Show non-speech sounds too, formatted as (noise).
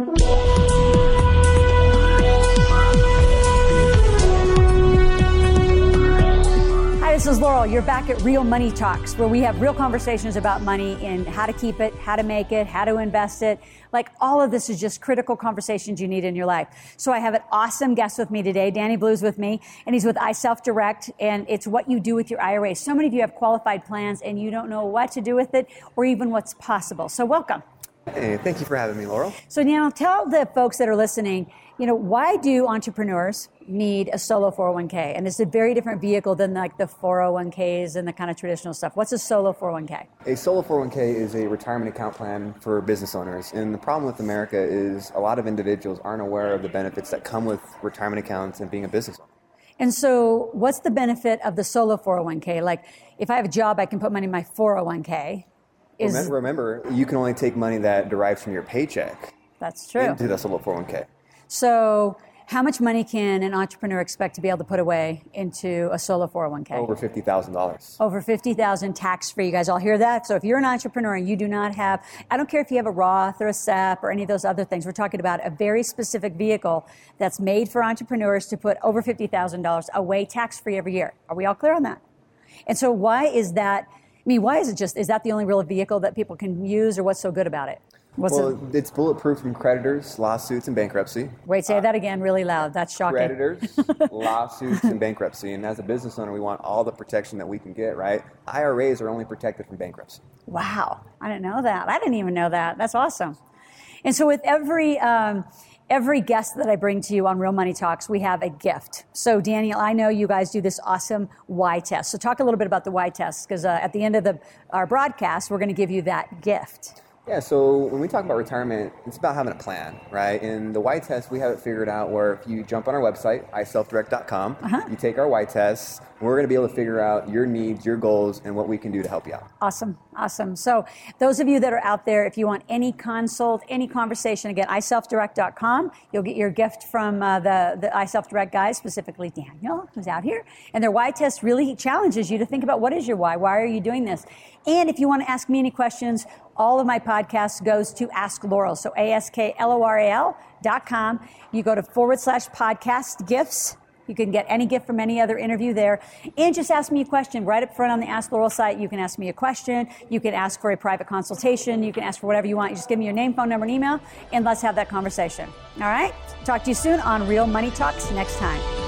Hi, this is Laurel. You're back at Real Money Talks, where we have real conversations about money and how to keep it, how to make it, how to invest it. Like all of this is just critical conversations you need in your life. So I have an awesome guest with me today. Danny Blue's with me, and he's with iSelf Direct, and it's what you do with your IRA. So many of you have qualified plans and you don't know what to do with it or even what's possible. So welcome. Hey, thank you for having me, Laurel. So now tell the folks that are listening, you know, why do entrepreneurs need a solo 401k? And it's a very different vehicle than like the 401ks and the kind of traditional stuff. What's a solo 401k? A solo 401k is a retirement account plan for business owners. And the problem with America is a lot of individuals aren't aware of the benefits that come with retirement accounts and being a business owner. And so, what's the benefit of the solo 401k? Like, if I have a job, I can put money in my 401k. Is, remember, remember, you can only take money that derives from your paycheck that's true. into the solo 401k. So, how much money can an entrepreneur expect to be able to put away into a solo 401k? Over $50,000. Over 50,000 tax free. You guys all hear that? So if you're an entrepreneur and you do not have, I don't care if you have a Roth or a SEP or any of those other things, we're talking about a very specific vehicle that's made for entrepreneurs to put over $50,000 away tax free every year. Are we all clear on that? And so why is that? I mean, why is it just, is that the only real vehicle that people can use or what's so good about it? What's well, it? it's bulletproof from creditors, lawsuits, and bankruptcy. Wait, say that again really loud. That's shocking. Creditors, (laughs) lawsuits, and bankruptcy. And as a business owner, we want all the protection that we can get, right? IRAs are only protected from bankruptcy. Wow, I didn't know that. I didn't even know that. That's awesome. And so, with every um, every guest that I bring to you on Real Money Talks, we have a gift. So, Daniel, I know you guys do this awesome Y test. So, talk a little bit about the Y test, because uh, at the end of the our broadcast, we're going to give you that gift. Yeah, so when we talk about retirement, it's about having a plan, right? In the Y test, we have it figured out where if you jump on our website, iselfdirect.com, Uh-huh. you take our Y test, we're going to be able to figure out your needs, your goals, and what we can do to help you out. Awesome, awesome. So, those of you that are out there, if you want any consult, any conversation, again, iselfdirect.com, you'll get your gift from uh, the, the iSelfDirect guys, specifically Daniel, who's out here. And their why test really challenges you to think about what is your why? Why are you doing this? And if you want to ask me any questions, all of my podcasts goes to Ask Laurel. So, A S K L O R A L dot com. You go to forward slash podcast gifts. You can get any gift from any other interview there. And just ask me a question right up front on the Ask Laurel site. You can ask me a question. You can ask for a private consultation. You can ask for whatever you want. You just give me your name, phone number, and email, and let's have that conversation. All right? Talk to you soon on Real Money Talks next time.